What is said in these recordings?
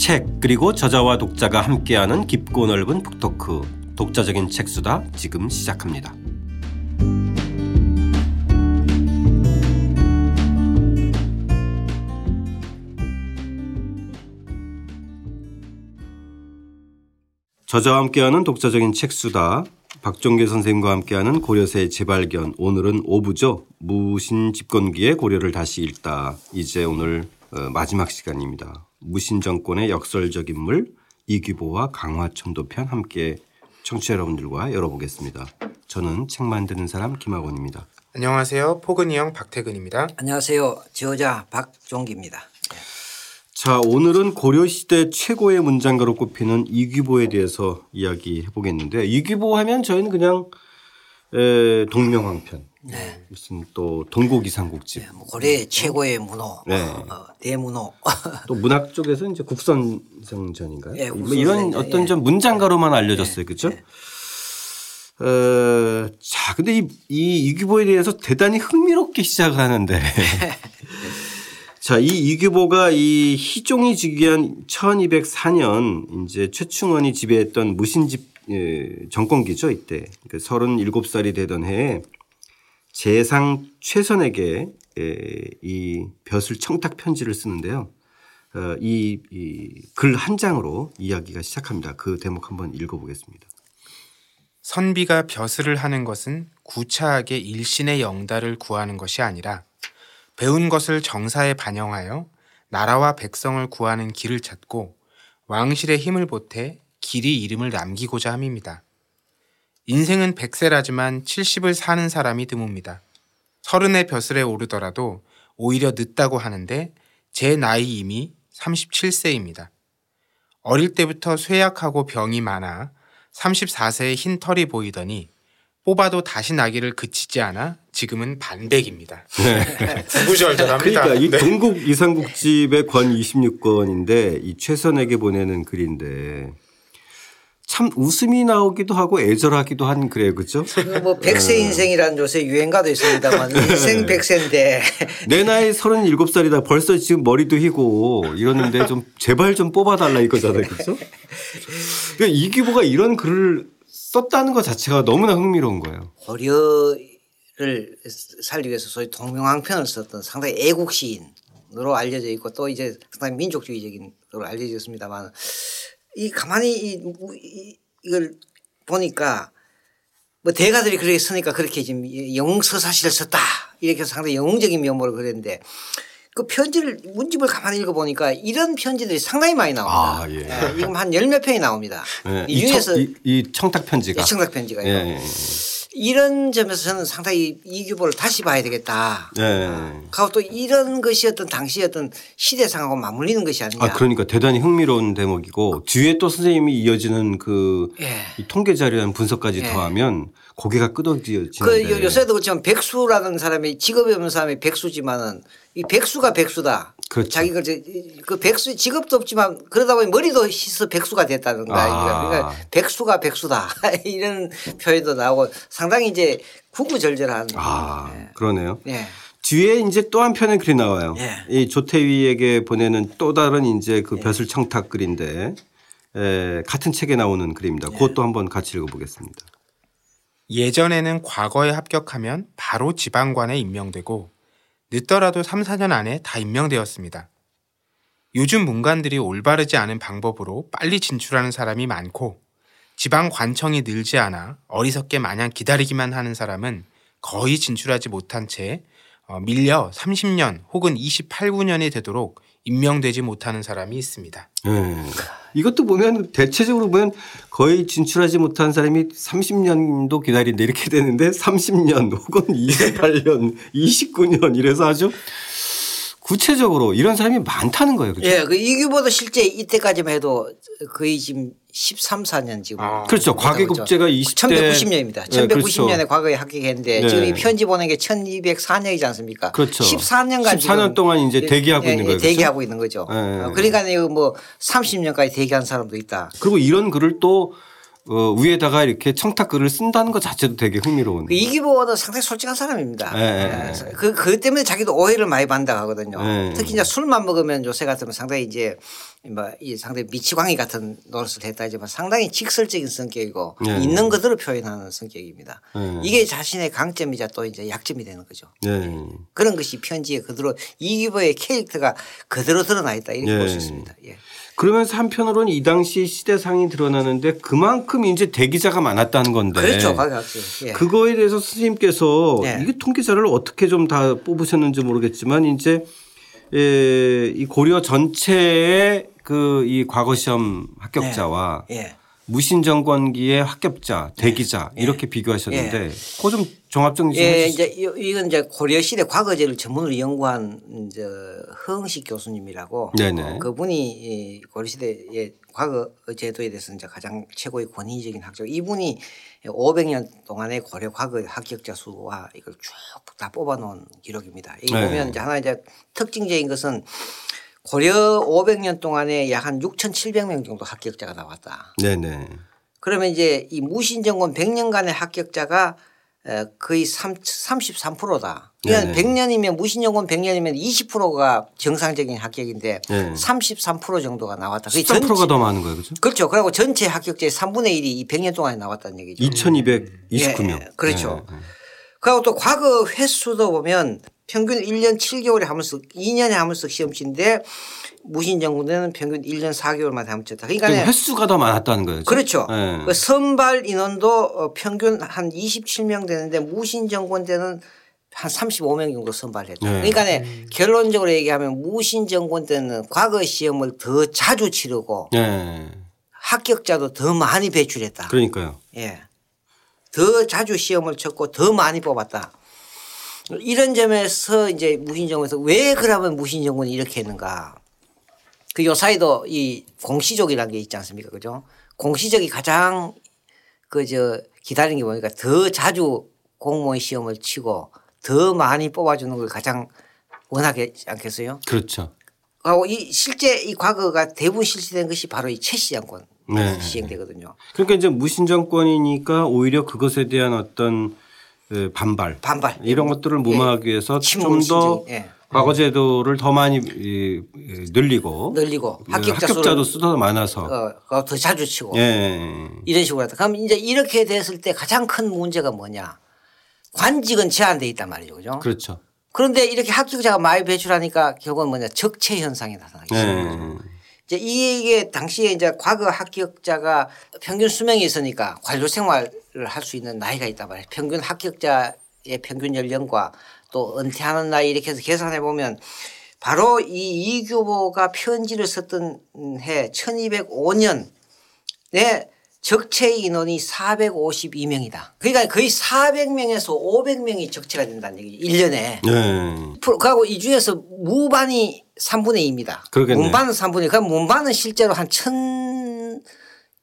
책 그리고 저자와 독자가 함께하는 깊고 넓은 북토크. 독자적인 책수다 지금 시작합니다. 저자와 함께하는 독자적인 책수다. 박종계 선생님과 함께하는 고려세 재발견. 오늘은 오부죠. 무신 집권기의 고려를 다시 읽다. 이제 오늘 어, 마지막 시간입니다. 무신 정권의 역설적 인물 이규보와 강화천도 편 함께 청취자 여러분들과 열어보겠습니다. 저는 책 만드는 사람 김학원입니다. 안녕하세요. 포근이 형 박태근입니다. 안녕하세요. 저자 박종기입니다. 자, 오늘은 고려시대 최고의 문장가로 꼽히는 이규보에 대해서 이야기해 보겠는데 이규보 하면 저희는 그냥 에, 동명왕편 네. 무슨 또 동국이상국집. 네, 뭐 고려 최고의 문호. 네. 어, 대문호. 또 문학 쪽에서 이제 국선생전인가요? 네, 뭐 이런 어떤 좀 문장가로만 알려졌어요. 그렇죠? 어, 자, 근데 이, 이 이규보에 대해서 대단히 흥미롭게 시작을 하는데. 자, 이 이규보가 이 희종이 즉위한 1204년 이제 최충원이 지배했던 무신집 예, 정권기죠 이때. 그러니까 37살이 되던 해에 재상 최선에게 이 벼슬 청탁 편지를 쓰는데요. 어, 이글 한 장으로 이야기가 시작합니다. 그 대목 한번 읽어보겠습니다. 선비가 벼슬을 하는 것은 구차하게 일신의 영달을 구하는 것이 아니라 배운 것을 정사에 반영하여 나라와 백성을 구하는 길을 찾고 왕실의 힘을 보태 길이 이름을 남기고자 함입니다. 인생은 백세라지만 70을 사는 사람이 드뭅니다. 서른의 벼슬에 오르더라도 오히려 늦다고 하는데 제 나이 이미 37세입니다. 어릴 때부터 쇠약하고 병이 많아 34세에 흰 털이 보이더니 뽑아도 다시 나기를 그치지 않아 지금은 반백입니다. 네. 구구절절합니다. 그러니까 이 네. 동국 이상국집의 권 26권인데 이 최선에게 보내는 글인데 참 웃음이 나오기도 하고 애절하기도 한 그래요. 그죠? 뭐 백세 인생이라는 요새 유행가도 있습니다만 인생 백세인데 내 나이 37살이다 벌써 지금 머리도 휘고 이러는데 좀 제발 좀 뽑아달라 이거잖아요. 그죠? 그러니까 이규보가 이런 글을 썼다는 것 자체가 너무나 흥미로운 거예요. 고려를 살기 위해서 소위 동명왕편을 썼던 상당히 애국 시인으로 알려져 있고 또 이제 상당히 민족주의적인 으로 알려져 있습니다만 이 가만히 이, 이, 이걸 보니까 뭐 대가들이 그렇게 쓰니까 그렇게 지금 영서사실을 썼다 이렇게 해서 상당히 영웅적인 면모를 그랬는데 그 편지를 문집을 가만히 읽어보니까 이런 편지들이 상당히 많이 나옵니다. 아, 예. 네, 지금 한 열 몇 편이 나옵니다. 네, 이, 중에서 이, 이, 청탁 편지가. 청탁 편지가요. 예, 예. 이런 점에서 저는 상당히 이규보를 다시 봐야 되겠다. 네. 그리고 또 이런 것이 어떤 당시 어떤 시대상하고 맞물리는 것이 아니냐. 아 그러니까 대단히 흥미로운 대목이고 뒤에 또 선생님이 이어지는 그 예. 통계 자료한 분석까지 예. 더하면 고개가 끄덕지지는데. 그 요새도 그렇지만 백수라는 사람이 직업이 없는 사람이 백수지만은 이 백수가 백수다. 그렇죠. 자기가 그 백수 직업도 없지만 그러다 보니 머리도 씻어 백수가 거야. 아. 그러니까 백수가 백수다 이런 표현도 나오고 상당히 이제 구구절절한. 아 네. 그러네요. 네. 뒤에 이제 또 한편의 글이 나와요. 네. 이 조태위에게 보내는 또 다른 이제 그 네. 벼슬 청탁 글인데 에, 같은 책에 나오는 글입니다. 네. 그것도 한번 같이 읽어보겠습니다. 예전에는 과거에 합격하면 바로 지방관에 임명되고 늦더라도 3, 4년 안에 다 임명되었습니다. 요즘 문관들이 올바르지 않은 방법으로 빨리 진출하는 사람이 많고 지방 관청이 늘지 않아 어리석게 마냥 기다리기만 하는 사람은 거의 진출하지 못한 채 어, 밀려 30년 혹은 28, 9년이 되도록 임명되지 못하는 사람이 있습니다. 네. 이것도 보면 대체적으로 보면 거의 진출하지 못한 사람이 30년도 기다린다 이렇게 되는데 30년 혹은 28년, 29년 이래서 아주 구체적으로 이런 사람이 많다는 거예요. 그렇죠? 예, 그 이규보도 실제 이때까지만 해도 거의 지금 13, 4년 지금. 아. 그렇죠. 과거국제가 20대. 1190년입니다. 1190년에 네, 그렇죠. 과거에 합격했는데 네. 지금 이 편지 보낸 게 1204년이지 않습니까? 그렇죠. 14년간 14년 동안 이제 대기하고 예, 있는 거예요. 그렇죠? 대기하고 있는 거죠. 네. 어, 그러니까 이거 뭐 30년까지 대기한 사람도 있다. 그리고 이런 글을 또 어, 위에다가 이렇게 청탁글을 쓴다는 것 자체도 되게 흥미로운. 그 이기보는 상당히 솔직한 사람입니다. 네. 그, 그 때문에 자기도 오해를 많이 받는다 하거든요. 네. 특히 이제 술만 먹으면 요새 같으면 상당히 이제 뭐이 상당히 미치광이 같은 노릇을 했다 하지만 상당히 직설적인 성격이고 네. 있는 그대로 표현하는 성격입니다. 네. 이게 자신의 강점이자 또 이제 약점이 되는 거죠. 네. 그런 것이 편지에 그대로 이기보의 캐릭터가 그대로 드러나 있다 이렇게 네. 볼수 있습니다. 예. 그러면서 한편으로는 이 당시 시대상이 드러나는데 그만큼 이제 대기자가 많았다는 건데. 그렇죠. 예. 네. 그거에 대해서 선생님께서 네. 이게 통계자를 어떻게 좀 다 뽑으셨는지 모르겠지만 이제 에, 이 고려 전체의 그 이 과거 시험 합격자와 예. 무신 정권기의 합격자, 대기자 이렇게 비교하셨는데 그거 좀 종합 정리 좀 예. 이제 이- 이건 이제 고려 시대 과거제를 전문으로 연구한 이제 허흥식 교수님이라고 네네. 어, 그분이 이 고려 시대의 과거 제도에 대해서 이제 가장 최고의 권위적인 학자 이분이 500년 동안의 고려 과거 합격자 수와 이걸 쭉 다 뽑아놓은 기록입니다. 이 네. 보면 이제 하나 이제 특징적인 것은 고려 500년 동안에 약 한 6,700명 정도 합격자가 나왔다. 네네. 그러면 이제 이 무신정권 100년간의 합격자가 에, 거의 3, 33%다. 그러니까 네네. 100년이면 무신정권 100년이면 20%가 정상적인 합격인데 네. 33% 정도가 나왔다. 그게 13%가 전체- 더 많은 거예요. 그죠? 그렇죠. 그리고 전체 합격자의 3분의 1이 이 100년 동안에 나왔다는 얘기죠. 2229명. 예, 그렇죠. 네, 네. 그리고 또 과거 횟수도 보면 평균 1년 7개월에 한 번씩 2년에 한 번씩 시험 치는데 무신정권에는 평균 1년 4개월마다 한번 쳤다. 그러니까 그러니까 횟수가 더 많았다는 거예요. 그렇죠. 네. 그 선발 인원도 어, 평균 한 27명 되는데 무신 정권 때는 한 35명 정도 선발했죠. 네. 그러니까 네, 결론적으로 얘기하면 무신 정권 때는 과거 시험을 더 자주 치르고 네. 합격자도 더 많이 배출했다. 그러니까요. 예. 더 자주 시험을 쳤고 더 많이 뽑았다. 이런 점에서 이제 무신정권에서 왜 그러면 무신정권이 이렇게 했는가. 그 요사이도 이 공시족이라는 게 있지 않습니까. 그죠? 공시족이 가장 그 저 기다리는 게 뭐니까 더 자주 공무원 시험을 치고 더 많이 뽑아주는 걸 가장 원하지 않겠어요? 그렇죠. 하고 이 실제 이 과거가 대부분 실시된 것이 바로 이 최시장권 네. 시행되거든요. 그러니까 이제 무신 정권이니까 오히려 그것에 대한 어떤 그 반발, 반발. 이런 것들을 무마하기 위해서 침묵 좀더 신증, 예. 과거 제도를 더 많이 이, 늘리고 늘리고 그 합격자 합격자 도 수를 수도 많아서 어, 그거 더 자주 치고 예. 이런 식으로 하다. 그럼 이제 이렇게 됐을 때 가장 큰 문제가 뭐냐. 관직은 제한돼 있단 말이죠. 그죠? 그렇죠. 그런데 이렇게 합격자가 많이 배출하니까 결국은 뭐냐. 적체 현상이 나타나기 거죠. 예. 이제 이게 당시에 이제 과거 합격자가 평균 수명이 있으니까 관료 생활을 할 수 있는 나이가 있단 말이에요. 평균 합격자의 평균 연령과 또 은퇴하는 나이 이렇게 해서 계산해 보면 바로 이 이규보가 편지를 썼던 해 1205년에 적체 인원이 452명이다. 그러니까 거의 400명에서 500명이 적체가 된다는 얘기죠. 1년에. 예. 그하고 이 중에서 무반이 3분의 2입니다. 그러겠네. 문반은 3분의 2. 그럼 문반은 실제로 한 1,000,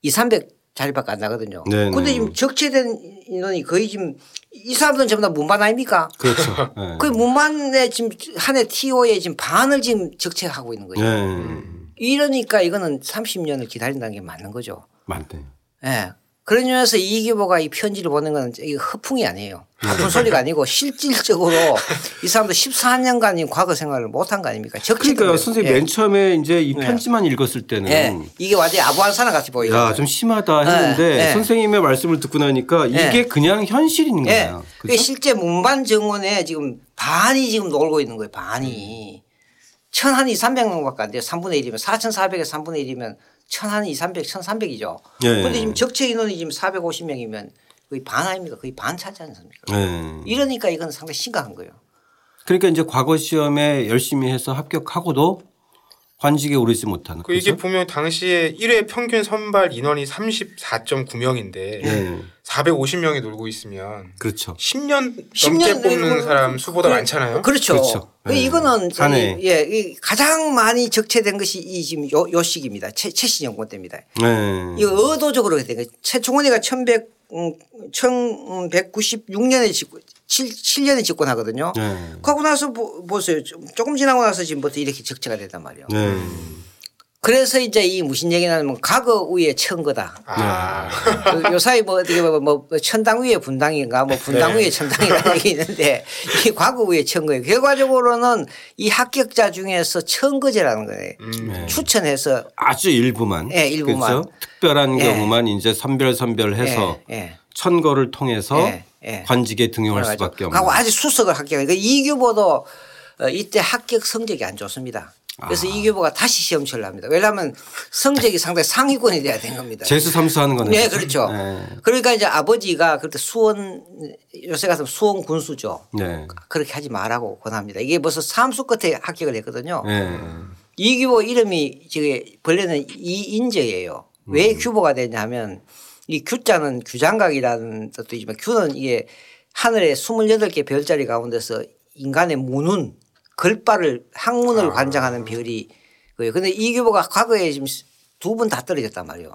2, 300 자리밖에 안 나거든요. 네네. 그런데 지금 적체된 인원이 거의 지금 이 사람들은 전부 다 문반 아닙니까? 그렇죠. 예. 그 문반에 지금 한 해 TO에 지금 반을 지금 적체하고 있는 거죠. 예. 이러니까 이거는 30년을 기다린다는 게 맞는 거죠. 맞네. 예. 그런 면에서 이기보가 이 편지를 보낸 건 허풍이 아니에요. 허풍 소리가 아니고 실질적으로 이 사람도 14년간 과거 생활을 못한 거 아닙니까? 그러니까요. 선생님 예. 맨 처음에 이제 이 편지만 읽었을 때는 예. 이게 완전히 아부한 사람 같이 보이죠. 야, 좀 심하다 했는데 예, 예. 선생님의 말씀을 듣고 나니까 이게 예. 그냥 현실인 예. 거예요. 그게 그죠? 실제 문반 정원에 지금 반이 지금 놀고 있는 거예요. 반이. 천한 2, 300명 밖에 안 돼요. 3분의 1이면 4,400에 3분의 1이면 천한 2, 300, 1,300이죠. 예. 그런데 지금 적체 인원이 지금 450명이면 거의 반 아닙니까? 거의 반 차지 않습니까? 예. 이러니까 이건 상당히 심각한 거예요. 그러니까 이제 과거 시험에 열심히 해서 합격하고도 관직에 오르지 못하는. 그 이게? 보면 당시에 1회 평균 선발 인원이 34.9명인데 예. 450명이 놀고 있으면 그렇죠. 10년 10년 넘게 뽑는 사람 수보다 그- 많잖아요. 그렇죠. 그렇죠. 그 네. 이거는. 이- 예, 이 가장 많이 적체된 것이 이 지금 요, 요 시기입니다. 최, 최신 정권 때입니다. 예. 이거 의도적으로 된 거예요. 최충원이가 1100, 음, 1196년에 집권, 7, 7년에 집권하거든요. 예. 그러고 나서 보, 보세요. 좀- 조금 지나고 나서 지금부터 이렇게 적체가 됐단 말이에요. 예. 그래서 이제 이 무슨 얘기냐면 과거 위에 천거다. 아, 그 요사이 뭐 어떻게 보면 뭐 천당 위에 분당인가 뭐 분당 네. 위에 천당이라는 얘기 있는데 이 과거 위에 천거예요. 결과적으로는 이 합격자 중에서 천거제라는 거예요. 음. 추천해서 아주 일부만. 예, 일부만. 그렇죠? 특별한 예. 경우만 이제 선별 선별해서 예, 예. 천거를 통해서 예, 예. 관직에 등용할 수밖에 없는. 하고 아직 수석을 합격해. 그 이규보도 어, 이때 합격 성적이 안 좋습니다. 그래서 아. 이규보가 다시 시험 치를 합니다. 왜냐하면 성적이 상당히 상위권이 돼야 되는 겁니다. 재수 삼수하는 거네. 네, 그렇죠. 네. 그러니까 이제 아버지가 그때 수원 요새 같으면 수원 군수죠. 네. 그렇게 하지 말라고 권합니다. 이게 벌써 삼수 끝에 합격을 했거든요. 네. 이규보 이름이 지금 본래는 이인재예요. 왜 음. 규보가 되냐 하면 이 규자는 규장각이라는 뜻도 있지만 규는 이게 하늘에 28개 별자리 가운데서 인간의 문운 걸발을 학문을 관장하는 별이 그예요. 근데 이규보가 과거에 지금 두번다 떨어졌단 말이에요.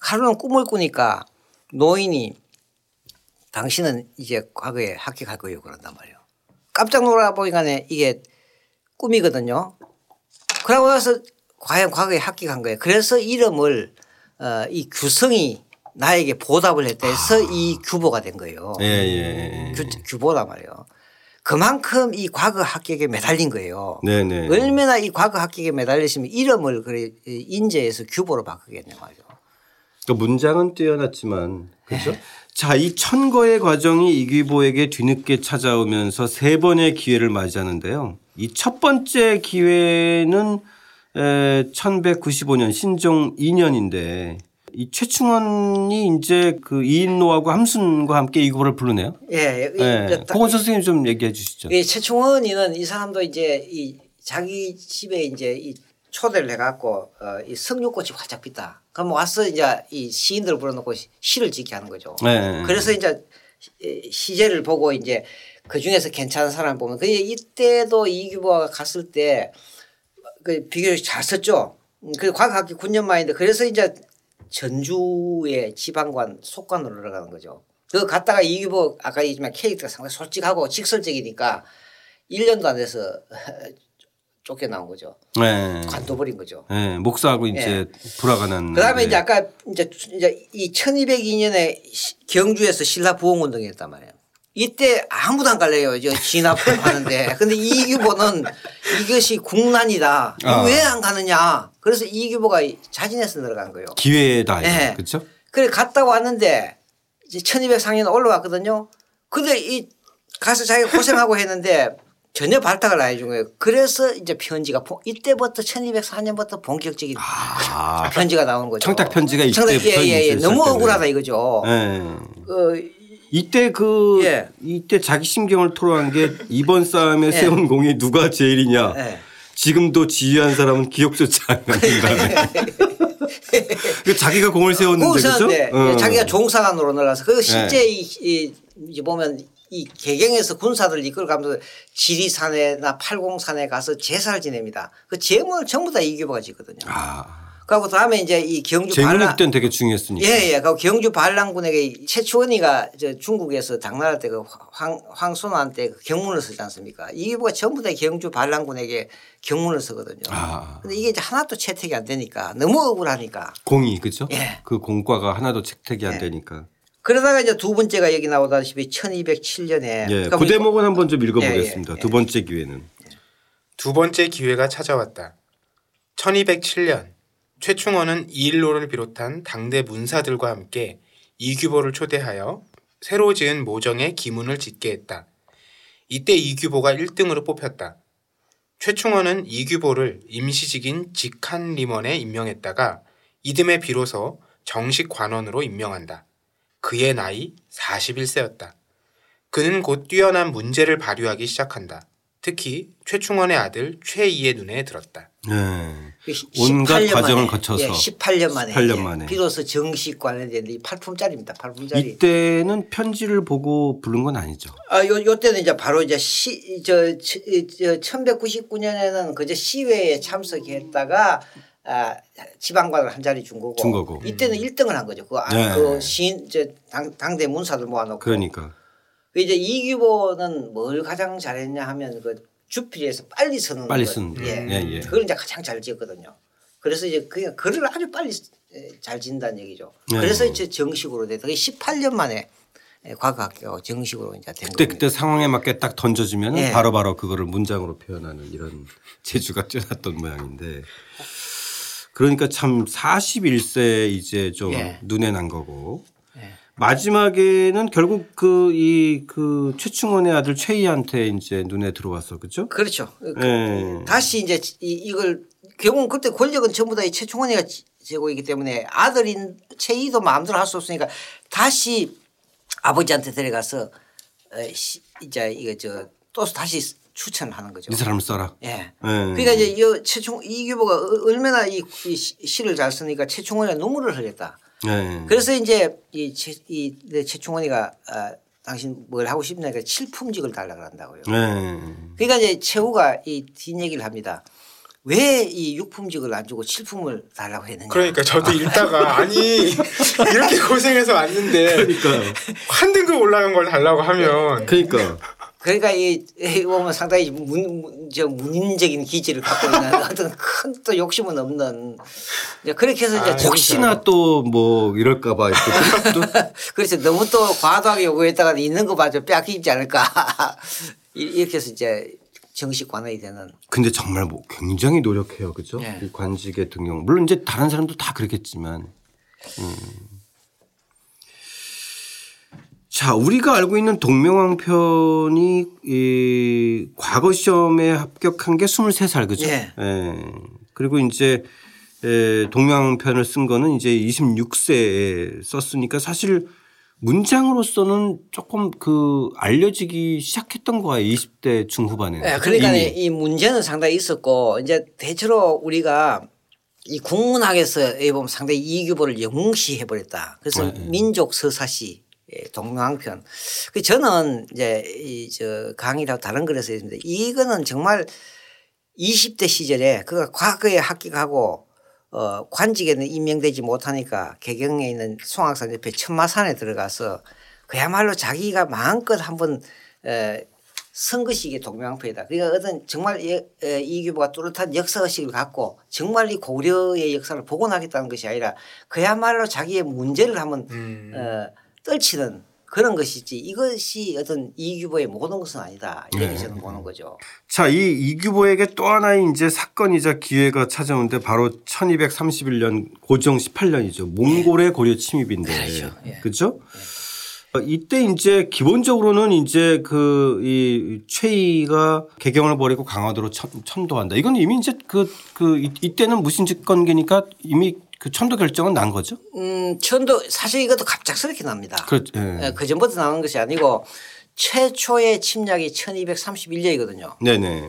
하루는 꿈을 꾸니까 노인이 당신은 이제 과거에 합격할 거예요 그런단 말이에요. 깜짝 놀라보니까 이게 꿈이거든요. 그러고 나서 과연 과거에 합격한 거예요. 그래서 이름을 어, 이 규성이 나에게 보답을 했다 해서 이 규보가 된 거예요. 예, 예, 예. 규, 규보란 말이에요. 그만큼 이 과거 합격에 매달린 거예요. 네, 네. 얼마나 이 과거 합격에 매달리시면 이름을 그래 인재에서 규보로 바꾸겠냐 말이죠. 그 문장은 뛰어났지만 그렇죠. 네. 자, 이 천거의 과정이 이규보에게 뒤늦게 찾아오면서 세 번의 기회를 맞이하는데요. 이 첫 번째 기회는 에, 1195년 신종 2년인데 이 최충원이 이제 그 이인노하고 함순과 함께 이규보를 부르네요. 예, 이- 네. 이제 딱 고건 선생님 좀 얘기해 주시죠. 이 최충원이는 이 사람도 이제 이 자기 집에 이제 이 초대를 해갖고 어, 이 석류꽃이 활짝 피다. 그럼 와서 이제 이 시인들 불러놓고 시- 시를 짓게 하는 거죠. 네. 그래서 이제 시- 시제를 보고 이제 그 중에서 괜찮은 사람을 보면 그 이때도 이규보가 갔을 때 그 비교적 잘 썼죠. 음, 그 과학학기 9년 만인데 그래서 이제 전주의 지방관 속관으로 들어가는 거죠. 그 갔다가 이규보 아까 얘기했지만 캐릭터가 상당히 솔직하고 직설적이니까 1년도 안 돼서 쫓겨나온 거죠. 네. 관둬버린 거죠. 네. 목사하고 이제 불화가 그 다음에. 이제 아까 이제, 이제 이 1202년에 경주에서 신라 부흥운동이 했단 말이에요. 이때 아무도 안 갈래요. 저 진압을 하는데. 근데 이 규보는 이것이 국난이다. 아. 왜안 가느냐. 그래서 이 규보가 자진해서 들어간 거예요. 기회다. 네. 그렇죠? 그래 갔다 왔는데 이제 1204년 올라왔거든요. 근데 이 가서 자기가 고생하고 했는데 전혀 발탁을 안 해준 거예요. 그래서 이제 편지가 본- 이때부터 1204년부터 본격적인 아. 편지가 나오는 거죠. 청탁 편지가 이때부터 예, 예, 예. 너무 억울하다 이거죠. 네. 어, 이때 그 예. 이때 자기 심경을 토로한 게 이번 싸움에 예. 세운 공이 누가 제일이냐. 예. 지금도 지휘한 사람은 기억조차 안 난다네. 그 자기가 공을 세웠는데 그죠? 거기서는데 어. 자기가 종사관으로 늘어서 그 실제 이, 이 이제 보면 이 개경에서 군사들 이끌어가면서 지리산에나 팔공산에 가서 제사를 지냅니다. 그 제문을 전부 다 이규보가 짓거든요. 아. 그리고 다음에 이제 이 경주 재물이 반란 그때는 되게 중요했으니까. 예, 예. 그 경주 반란군에게 최초원이가 저 중국에서 당나라 때그 황, 황순환 때 그 경문을 쓰지 않습니까? 이규보가 전부 다 경주 반란군에게 경문을 쓰거든요. 아. 근데 이게 이제 하나도 채택이 안 되니까 너무 억울하니까 공이 그죠? 예. 그 공과가 하나도 채택이 안 예. 되니까. 그러다가 이제 두 번째가 여기 나오다시피 1207년에 예. 그 대목은 한번 좀 읽어보겠습니다. 예, 예, 두 번째 기회는. 두 번째 기회가 찾아왔다. 1207년 최충원은 이일로를 비롯한 당대 문사들과 함께 이규보를 초대하여 새로 지은 모정에 기문을 짓게 했다. 이때 이규보가 1등으로 뽑혔다. 최충원은 이규보를 임시직인 직한림원에 임명했다가 이듬해 비로소 정식 관원으로 임명한다. 그의 나이 41세였다. 그는 곧 뛰어난 문제를 발휘하기 시작한다. 특히 최충원의 아들 최이의 눈에 들었다. 예. 그 시- 온갖 18년 과정을 만에, 거쳐서. 예, 18년 만에 18년 이제 만에. 비로소 정식 관련된 8품짜리입니다. 8품짜리. 이때는 편지를 보고 부른 건 아니죠. 아, 요, 요 때는 이제 바로 이제 시, 저, 저, 저 1199년에는 그저 시회에 참석했다가 아, 지방관을 한 자리 준 거고. 준 거고. 이때는 1등을 한 거죠. 그, 아, 네. 그 시인, 저, 당, 당대 문사들 모아놓고. 그러니까. 그 이제 이규보는 뭘 가장 잘했냐 하면 그 주필에서 빨리 서는 빨리 것. 쓰는 거. 예. 예, 예. 그걸 이제 가장 잘 지었거든요. 그래서 이제 그냥 글을 아주 빨리 잘 진다는 얘기죠. 네. 그래서 이제 정식으로. 그게 18년 만에 과학학교 정식으로 이제 된 그때 겁니다. 그때 상황에 맞게 딱 던져주면 네. 바로바로 그거를 문장으로 표현하는 이런 재주가 뛰어났던 모양인데 그러니까 참 41세 이제 좀 예. 눈에 난 거고 예. 마지막에는 결국 그이그 최충원의 아들 최희한테 이제 눈에 들어왔어 그죠? 그렇죠. 그- 예. 다시 이제 이, 이걸 결국은 그때 권력은 전부 다 이 최충원이가 제고이기 때문에 아들인 최희도 마음대로 할 수 없으니까 다시 아버지한테 데려가서 어, 시- 이제 이거 저 또 다시 추천을 하는 거죠. 이 사람을 써라. 예. 예. 그러니까 이제 이 최충 이규보가 어- 얼마나 이, 이 시- 시를 잘 쓰니까 최충원이 눈물을 흘렸다. 예. 그래서 이제 이, 최, 이내 최충원이가 아, 당신 뭘 하고 싶냐니까 칠품직을 달라고 한다고요. 예. 그러니까 이제 최후가 이 뒷얘기를 합니다. 왜이 육품직을 안 주고 칠품을 달라고 했느냐. 그러니까 저도 읽다가 아니 이렇게 고생해서 왔는데 그러니까요. 한 등급 올라간 걸 달라고 하면 그러니까 그러니까 이, 이 보면 상당히 문, 문, 저 문인적인 기질을 갖고 있는 어떤 큰 또 욕심은 없는 이제 그렇게 해서 이제 아, 정- 혹시나 또 뭐 이럴까봐 또 그래서 너무 또 과도하게 요구했다가 있는 거 봐줘 빼앗기지 않을까 이- 이렇게 해서 이제 정식 관원이 되는 근데 정말 뭐 굉장히 노력해요, 그죠? 예. 이 관직의 등용. 물론 이제 다른 사람도 다 그렇겠지만. 음. 자, 우리가 알고 있는 동명왕편이 이 과거 시험에 합격한 게 23살, 그죠? 예. 그리고 이제 에, 동명왕편을 쓴 거는 이제 26세에 썼으니까 사실 문장으로서는 조금 그 알려지기 시작했던 거야 20대 중후반에. 예, 그러니까 이미. 이 문제는 상당히 있었고 이제 대체로 우리가 이 국문학에서 이 보면 상당히 이 규보를 영웅시 해버렸다. 그래서 네, 네. 민족 서사시 예, 동명왕편. 그 저는 이제 이 저 강의라고 다른 글에서 했는데 이거는 정말 20대 시절에 그가 과거에 합격하고 어 관직에는 임명되지 못하니까 개경에 있는 송악산 옆에 천마산에 들어가서 그야말로 자기가 마음껏 한번 에, 선 것이 이게 동명왕표이다. 그러니까 어떤 정말 예- 에, 이규보가 뚜렷한 역사의식을 갖고 정말 이 고려의 역사를 복원하겠다는 것이 아니라 그야말로 자기의 문제를 한번 음. 어, 떨치는 그런 것이지 이것이 어떤 이규보의 모든 것은 아니다. 이렇게 네. 저는 보는 거죠. 자, 이 이규보에게 또 하나의 이제 사건이자 기회가 찾아오는데 바로 1231년 고정 18년이죠. 몽골의 고려 침입인데. 그렇죠. 예. 그죠? 어, 이때 이제 기본적으로는 이제 그 이 최이가 개경을 벌이고 강화도로 천, 천도한다. 이건 이미 이제 그, 그 이- 이때는 무신직 관계니까 이미 그 천도 결정은 난 거죠. 음, 천도 사실 이것도 갑작스럽게 납니다. 그렇죠. 예. 그 전부터 나온 것이 아니고 최초의 침략이 1231년이거든요. 네네.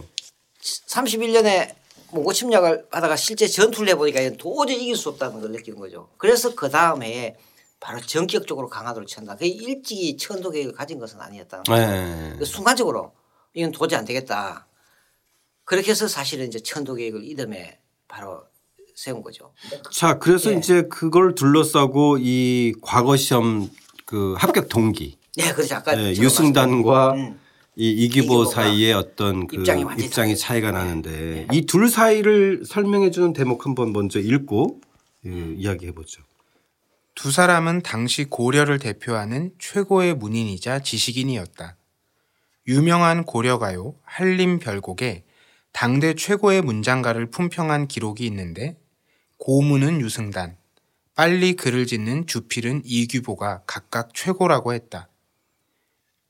31년에 몽고 침략을 하다가 실제 전투를 해보니까 도저히 이길 수 없다는 걸 느끼는 거죠. 그래서 그 다음 해에 바로 전격적으로 강화도를 친다. 그 일찍이 천도 계획을 가진 것은 아니었다는 거죠. 예. 그 순간적으로 이건 도저히 안 되겠다. 그렇게 해서 사실은 이제 천도 계획을 이듬해 바로 세운 거죠. 자, 그래서 예. 이제 그걸 둘러싸고 이 과거 시험 그 합격 동기. 네, 그렇죠. 아까 예, 제가 유승단과 음. 이 이기보 사이의 어떤 그 입장이 입장이. 차이가 나는데 이둘 사이를 설명해 주는 대목 한번 먼저 읽고 예, 이야기해 보죠. 두 사람은 당시 고려를 대표하는 최고의 문인이자 지식인이었다. 유명한 고려가요 한림별곡에 당대 최고의 문장가를 품평한 기록이 있는데 고문은 유승단, 빨리 글을 짓는 주필은 이규보가 각각 최고라고 했다.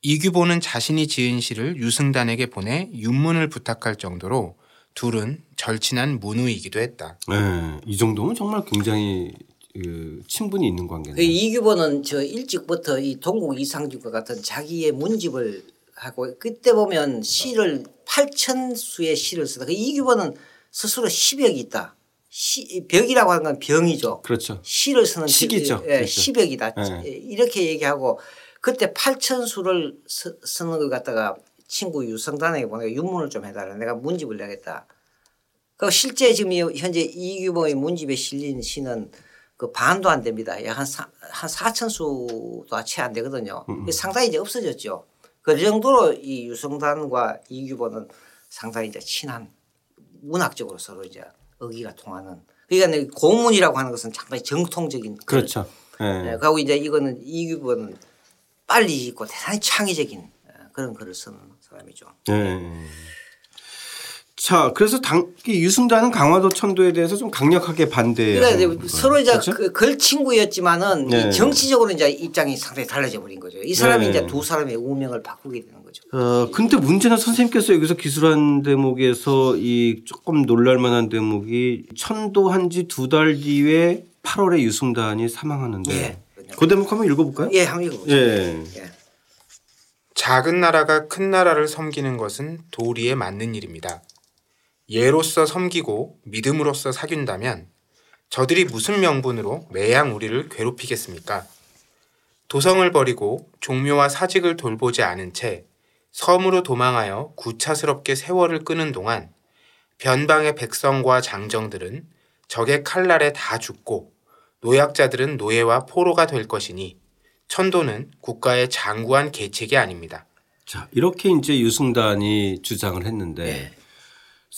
이규보는 자신이 지은 시를 유승단에게 보내 윤문을 부탁할 정도로 둘은 절친한 문우이기도 했다. 예, 이 정도면 정말 굉장히 그 친분이 있는 그 관계네요. 이규보는 저 일찍부터 이 동국 이상준과 같은 자기의 문집을 하고 그때 보면 시를 8천 수의 시를 쓰다. 그 이규보는 스스로 시벽이 있다. 시, 벽이라고 하는 건 병이죠. 그렇죠. 시를 쓰는 시기죠. 예, 그렇죠. 시벽이다. 예. 이렇게 얘기하고 그때 8천 수를 쓰, 쓰는 걸 갖다가 친구 유성단에게 보내가 윤문을 좀 해달라. 내가 문집을 내겠다. 그 실제 지금 이 현재 이 규모의 문집에 실린 시는 그 반도 안 됩니다. 약 한, 사, 한 4천 수도 채 안 되거든요. 상당히 이제 없어졌죠. 그 정도로 이 유성단과 이규보는 상당히 이제 친한 문학적으로 서로 이제 의기가 통하는 그러니까 고문이라고 하는 것은 상당히 정통적인 그렇죠. 예. 예, 그리고 이제 이거는 이규보는 빨리 짓고 대단히 창의적인 어, 그런 글을 쓰는 사람이죠. 예. 자, 그래서 당, 이 유승단은 강화도 천도에 대해서 좀 강력하게 반대. 그러니까 서로 이제 그 걸친구였지만은 네. 이 정치적으로 이제 입장이 상당히 달라져 버린 거죠. 이 사람이 네. 이제 두 사람의 운명을 바꾸게 되는 거죠. 어, 근데 문제는 선생님께서 여기서 기술한 대목에서 이 조금 놀랄 만한 대목이 천도한 지 두 달 뒤에 8월에 유승단이 사망하는데 예. 그 대목 한번 읽어볼까요? 예, 한번 읽어보세요. 예. 예. 작은 나라가 큰 나라를 섬기는 것은 도리에 맞는 일입니다. 예로서 섬기고 믿음으로써 사귄다면 저들이 무슨 명분으로 매양 우리를 괴롭히겠습니까? 도성을 버리고 종묘와 사직을 돌보지 않은 채 섬으로 도망하여 구차스럽게 세월을 끄는 동안 변방의 백성과 장정들은 적의 칼날에 다 죽고 노약자들은 노예와 포로가 될 것이니 천도는 국가의 장구한 계책이 아닙니다. 자, 이렇게 이제 유승단이 주장을 했는데 네.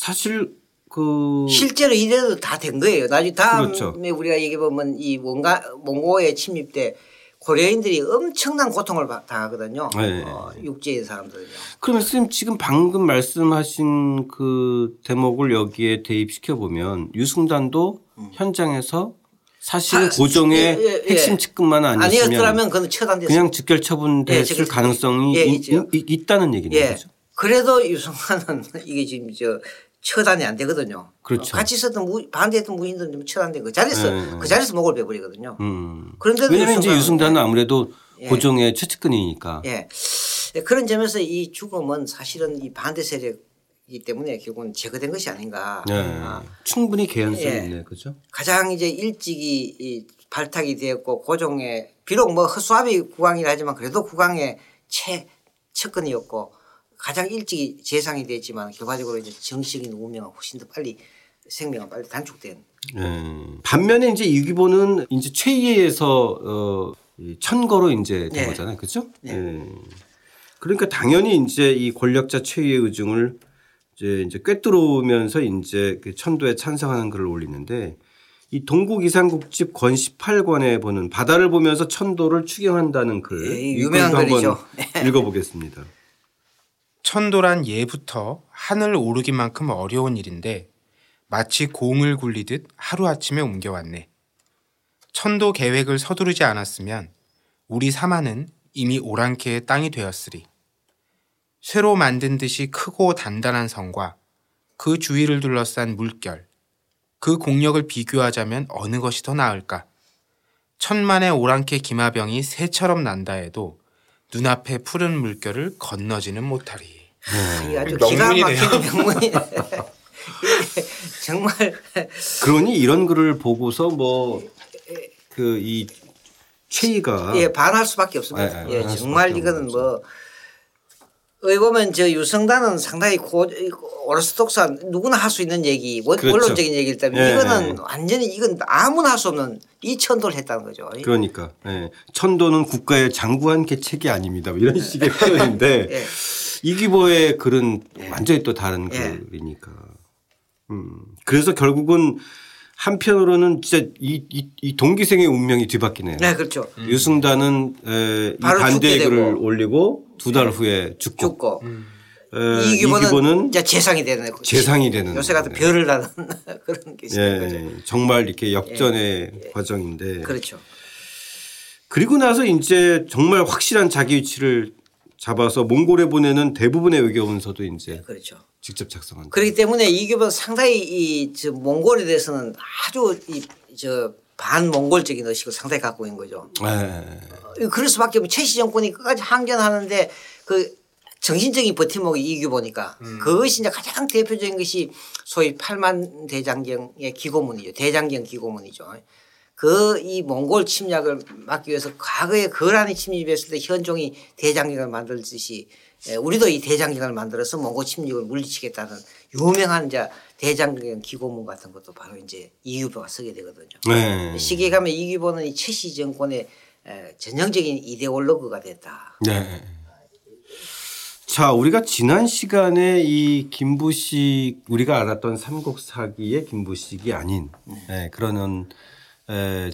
사실 그 실제로 이래도 다 된 거예요. 나중에 다음에 그렇죠. 우리가 얘기해 보면 이 원가 몽고의 침입 때 고려인들이 엄청난 고통을 받- 당하거든요. 네. 어, 육지의 사람들은요. 그러면 선생님 지금 방금 말씀하신 그 대목을 여기에 대입시켜 보면 유승단도 현장에서 사실 아, 고종의 예, 예, 예. 핵심 측근만 아니시면 아니었더라면 그는 처단됐어요. 그냥 직결 처분됐을 예, 가능성이 예, 이- 있죠. 이- 있다는 얘기네요. 예. 그렇죠? 그래도 유승만은 이게 지금 저 처단이 안 되거든요. 그렇죠. 어, 같이 있었던 무, 반대했던 무인들은 좀 처단된 그 자리에서 예, 예. 그 자리에서 목을 빼버리거든요. 음. 그런데도 왜냐하면 이제 유승단은- 유승단은 아무래도 예. 고종의 최측근이니까. 예. 그런 점에서 이 죽음은 사실은 이 반대 세력이기 때문에 결국은 제거된 것이 아닌가. 예. 아, 충분히 개연성이 예. 있네, 그죠? 가장 이제 일찍이 이 발탁이 되었고 고종의 비록 뭐 허수아비 국왕이라 하지만 그래도 국왕의 최 측근이었고 가장 일찍이 재상이 됐지만 결과적으로 이제 정식인 운명은 훨씬 더 빨리 생명은 빨리 단축된 예. 반면에 이제 유기보는 이제 최의에서 어, 이 천거로 이제 된 네. 거잖아요, 그렇죠? 네. 예. 그러니까 당연히 이제 이 권력자 최의의 의중을 이제 이제 꿰뚫으면서 이제 그 천도에 찬성하는 글을 올리는데 이 동국 이상국집 권 18권에 보는 바다를 보면서 천도를 추경한다는 글 예, 이 유명한 글이죠. 읽어보겠습니다. 천도란 예부터 하늘 오르기만큼 어려운 일인데 마치 공을 굴리듯 하루아침에 옮겨왔네. 천도 계획을 서두르지 않았으면 우리 사마는 이미 오랑캐의 땅이 되었으리. 쇠로 만든 듯이 크고 단단한 성과 그 주위를 둘러싼 물결, 그 공력을 비교하자면 어느 것이 더 나을까? 천만의 오랑캐 기마병이 새처럼 난다 해도 눈앞의 푸른 물결을 건너지는 못하리. 이 아주 기가. 막힌 명문이 정말 그러니 이런 글을 보고서 뭐 그 이 최의가 예 반할 수밖에 없습니다. 예, 예, 예, 반할 정말 이거는 뭐 어디 보면 저 유성단은 상당히 고, 오르스톡스한 누구나 할 수 있는 얘기 원- 그렇죠. 원론적인 얘기일 때문에 예, 이거는 예. 완전히 이건 아무나 할 수 없는 이 천도를 했다는 거죠. 그러니까 예. 천도는 국가의 장구한 계책이 아닙니다. 뭐 이런 식의 표현인데 예. 이기보의 글은 완전히 또 다른 예. 글이니까. 음. 그래서 결국은 한편으로는 진짜 이, 이, 이 동기생의 운명이 뒤바뀌네요. 네, 그렇죠. 유승단은 에, 이 반대의 글을. 올리고 두 달 후에 죽고, 죽고 에, 이기보는, 이기보는 이제 재상이 되는 재상이 되는 요새 같은 거네요. 별을 나는 그런 게 거죠. 예, 정말 이렇게 역전의 과정인데 그렇죠. 그리고 나서 이제 정말 확실한 자기 위치를 잡아서 몽골에 보내는 대부분의 외교 문서도 이제 그렇죠. 직접 작성한다. 그렇기 때문에 이교는 상당히 이 저 몽골에 대해서는 아주 이저 반몽골적인 의식을 상당히 갖고 있는 거죠. 예. 어, 그럴 수밖에 없고 최씨 정권이 끝까지 항전하는데 그 정신적인 버팀목이 이겨 보니까 그것이 이제 가장 대표적인 것이 소위 팔만 대장경의 기고문이죠. 대장경 기고문이죠. 그 이 몽골 침략을 막기 위해서 과거에 거란이 침입했을 때 현종이 대장경을 만들듯이 예, 우리도 이 대장경을 만들어서 몽골 침략을 물리치겠다는 유명한 이제 대장경 기고문 같은 것도 바로 이제 이규보가 쓰게 되거든요. 네. 시기에 가면 이규보는 이 최씨 정권의 에, 전형적인 이데올로그가 됐다. 네. 자, 우리가 지난 시간에 이 김부식 우리가 알았던 삼국 사기의 김부식이 아닌 네, 그러는 에,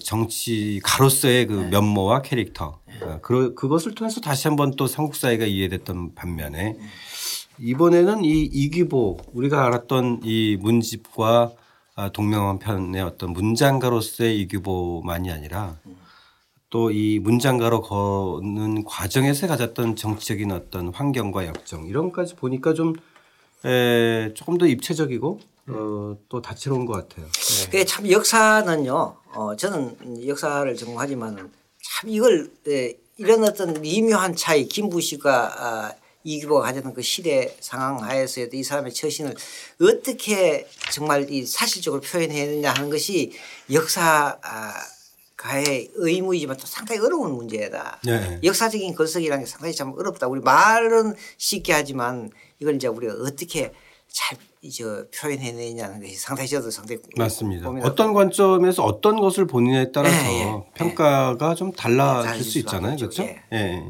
정치 가로서의 그 면모와 캐릭터. 어, 그, 그것을 통해서 다시 한번 또 삼국 사회가 이해됐던 반면에 이번에는 이 이규보 우리가 알았던 이 문집과 아, 동명한 편의 어떤 문장가로서의 이규보만이 아니라 또 이 문장가로 거는 과정에서 가졌던 정치적인 어떤 환경과 역정 이런 것까지 보니까 좀 에, 조금 더 입체적이고 어, 또 다채로운 것 같아요. 그게 참 역사는요. 어, 저는 역사를 전공하지만 참 이걸 에, 이런 어떤 미묘한 차이 김부식과 아, 이규보가 가졌던 그 시대 상황 하에서의 이 사람의 처신을 어떻게 정말 이 사실적으로 표현해내냐 하는 것이 역사 아, 가의 의무이지만 또 상당히 어려운 문제다. 네. 역사적인 건석이라는 게 상당히 참 어렵다. 우리 말은 쉽게 하지만 이걸 이제 우리가 어떻게 잘 이제 표현해내냐는 것이 상당히 저도 상당히 맞습니다. 어떤 관점에서 어떤 것을 보느냐에 따라서 예, 예, 평가가 좀 달라질 수 있잖아요. 그렇죠? 있죠. 예.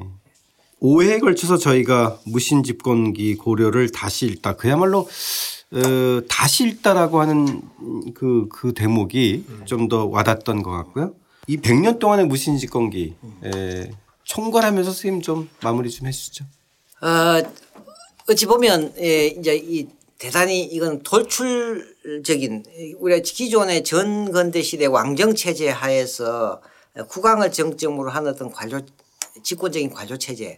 5회에 걸쳐서 저희가 무신 집권기 고려를 다시 읽다 그야말로 어, 다시 읽다라고 하는 그, 그 대목이 좀 더 와닿았던 것 같고요. 이 100년 동안의 무신 집권기 에, 총괄하면서 선생님 좀 마무리 좀 해주시죠. 어, 어찌 보면 예, 이제 이 대단히 이건 돌출적인 우리가 기존의 전건대 시대 왕정 체제 하에서 국왕을 정점으로 하는 어떤 관료 집권적인 관료 체제의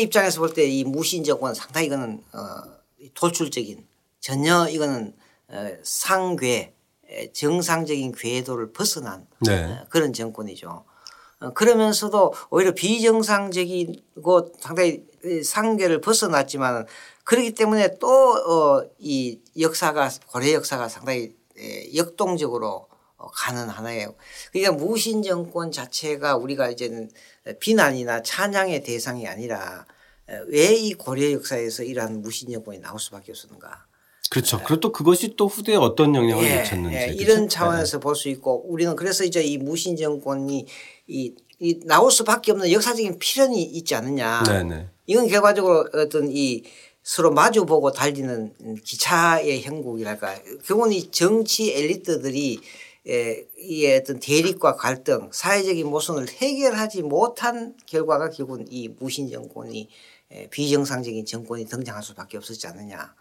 입장에서 볼 때 이 무신 정권 상당히 이거는 어, 돌출적인 전혀 이거는 어, 상괴 에, 정상적인 궤도를 벗어난 네. 어, 그런 정권이죠. 어, 그러면서도 오히려 비정상적이고 상당히 이 상계를 벗어났지만 그렇기 때문에 또 이 역사가 고려 역사가 상당히 에, 역동적으로 어, 가는 하나의 그러니까 무신 정권 자체가 우리가 이제는 비난이나 찬양의 대상이 아니라 왜 이 고려 역사에서 이러한 무신 정권이 나올 수밖에 없었는가. 그렇죠. 그리고 또 그것이 또 후대에 어떤 영향을 예, 미쳤는지. 예, 그렇죠? 이런 차원에서 볼 수 있고 우리는 그래서 이제 이 무신 정권이 이, 이 나올 수밖에 없는 역사적인 필연이 있지 않느냐. 네, 네. 이건 결과적으로 어떤 이 서로 마주보고 달리는 기차의 형국이랄까. 결국은 이 정치 엘리트들이 에, 이 어떤 대립과 갈등, 사회적인 모순을 해결하지 못한 결과가 결국은 이 무신 정권이 에, 비정상적인 정권이 등장할 수밖에 없었지 않느냐.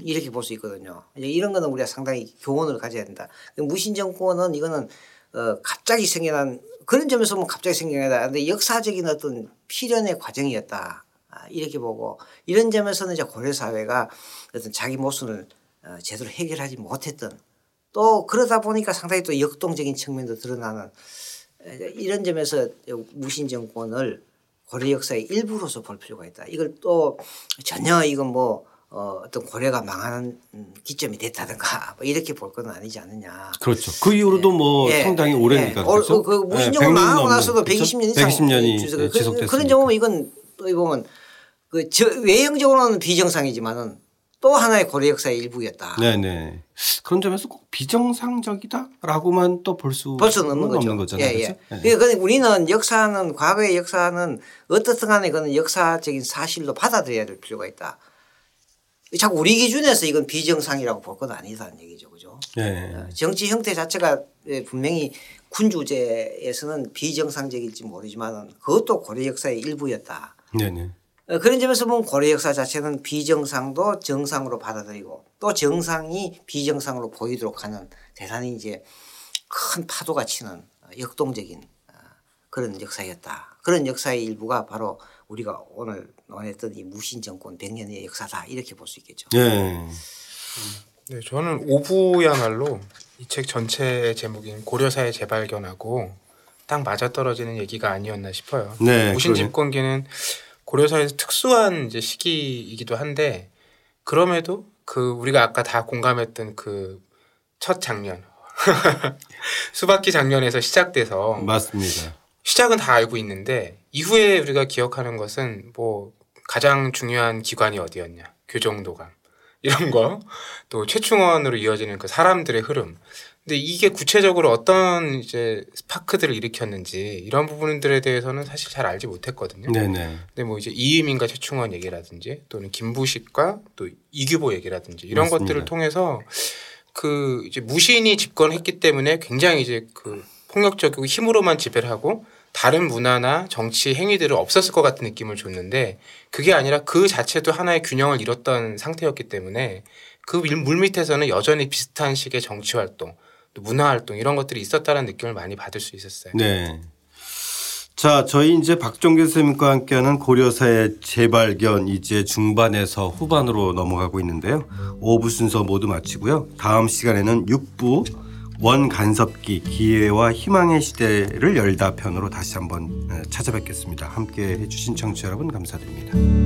이렇게 볼 수 있거든요. 이런 거는 우리가 상당히 교훈을 가져야 된다. 무신 정권은 이거는 어 갑자기 생겨난 그런 점에서 보면 갑자기 생겨나다. 근데 역사적인 어떤 필연의 과정이었다. 아, 이렇게 보고 이런 점에서는 이제 고려 사회가 어떤 자기 모순을 어, 제대로 해결하지 못했던 또 그러다 보니까 상당히 또 역동적인 측면도 드러나는 에, 이런 점에서 무신 정권을 고려 역사의 일부로서 볼 필요가 있다. 이걸 또 전혀 이건 뭐 어, 어떤 고려가 망하는 음, 기점이 됐다든가 뭐 이렇게 볼 건 아니지 않느냐. 그렇죠. 그 이후로도 뭐 예, 상당히 예. 오래니까. 어, 그렇죠? 그, 그 예, 무신정권 100년 망하고 나서도 그렇죠? 120년 이상 120년이 주서 예, 그, 지속됐으니까. 그런 점은 이건 또 보면 그 저, 외형적으로는 비정상이지만은 또 하나의 고려 역사의 일부였다. 네네. 그런 점에서 꼭 비정상적이다라고만 또 볼 수 볼 수는 없는 거죠. 거잖아요. 예, 예. 그렇죠? 그러니까 근데 우리는 역사는 과거의 역사는 어떻든 간에 그는 역사적인 사실로 받아들여야 될 필요가 있다. 자꾸 우리 기준에서 이건 비정상이라고 볼 건 아니다는 얘기죠. 그죠? 예. 정치 형태 자체가 예, 분명히 군주제에서는 비정상적일지 모르지만 그것도 고려 역사의 일부였다. 네네. 어, 그런 점에서 보면 고려 역사 자체는 비정상도 정상으로 받아들이고 또 정상이 비정상으로 보이도록 하는 대단히 이제 큰 파도가 치는 역동적인 어, 그런 역사였다. 그런 역사의 일부가 바로 우리가 오늘 논했던 이 무신 정권 100년의 역사다 이렇게 볼 수 있겠죠. 예. 네, 저는 오부야말로 이 책 전체의 제목인 고려사의 재발견하고 딱 맞아떨어지는 얘기가 아니었나 싶어요. 네, 무신. 집권기는 고려사에서 특수한 이제 시기이기도 한데 그럼에도 그 우리가 아까 다 공감했던 그 첫 장면 수박기 장면에서 시작돼서 맞습니다. 시작은 다 알고 있는데 이후에 우리가 기억하는 것은 뭐 가장 중요한 기관이 어디였냐? 교정도감. 이런 거. 또 최충원으로 이어지는 그 사람들의 흐름 근데 이게 구체적으로 어떤 이제 스파크들을 일으켰는지 이런 부분들에 대해서는 사실 잘 알지 못했거든요. 네네. 근데 뭐 이제 이희민과 최충원 얘기라든지 또는 김부식과 또 이규보 얘기라든지 이런 맞습니다. 것들을 통해서 그 이제 무신이 집권했기 때문에 굉장히 이제 그 폭력적이고 힘으로만 지배를 하고 다른 문화나 정치 행위들은 없었을 것 같은 느낌을 줬는데 그게 아니라 그 자체도 하나의 균형을 잃었던 상태였기 때문에 그 물 밑에서는 여전히 비슷한 식의 정치 활동, 또 문화 활동 이런 것들이 있었다는 느낌을 많이 받을 수 있었어요. 네. 자, 저희 이제 박종규 선생님과 함께하는 고려사의 재발견 이제 중반에서 후반으로 넘어가고 있는데요. 5부 순서 모두 마치고요. 다음 시간에는 6부 원간섭기 기회와 희망의 시대를 열다 편으로 다시 한번 에, 찾아뵙겠습니다. 함께 해주신 청취자 여러분 감사드립니다.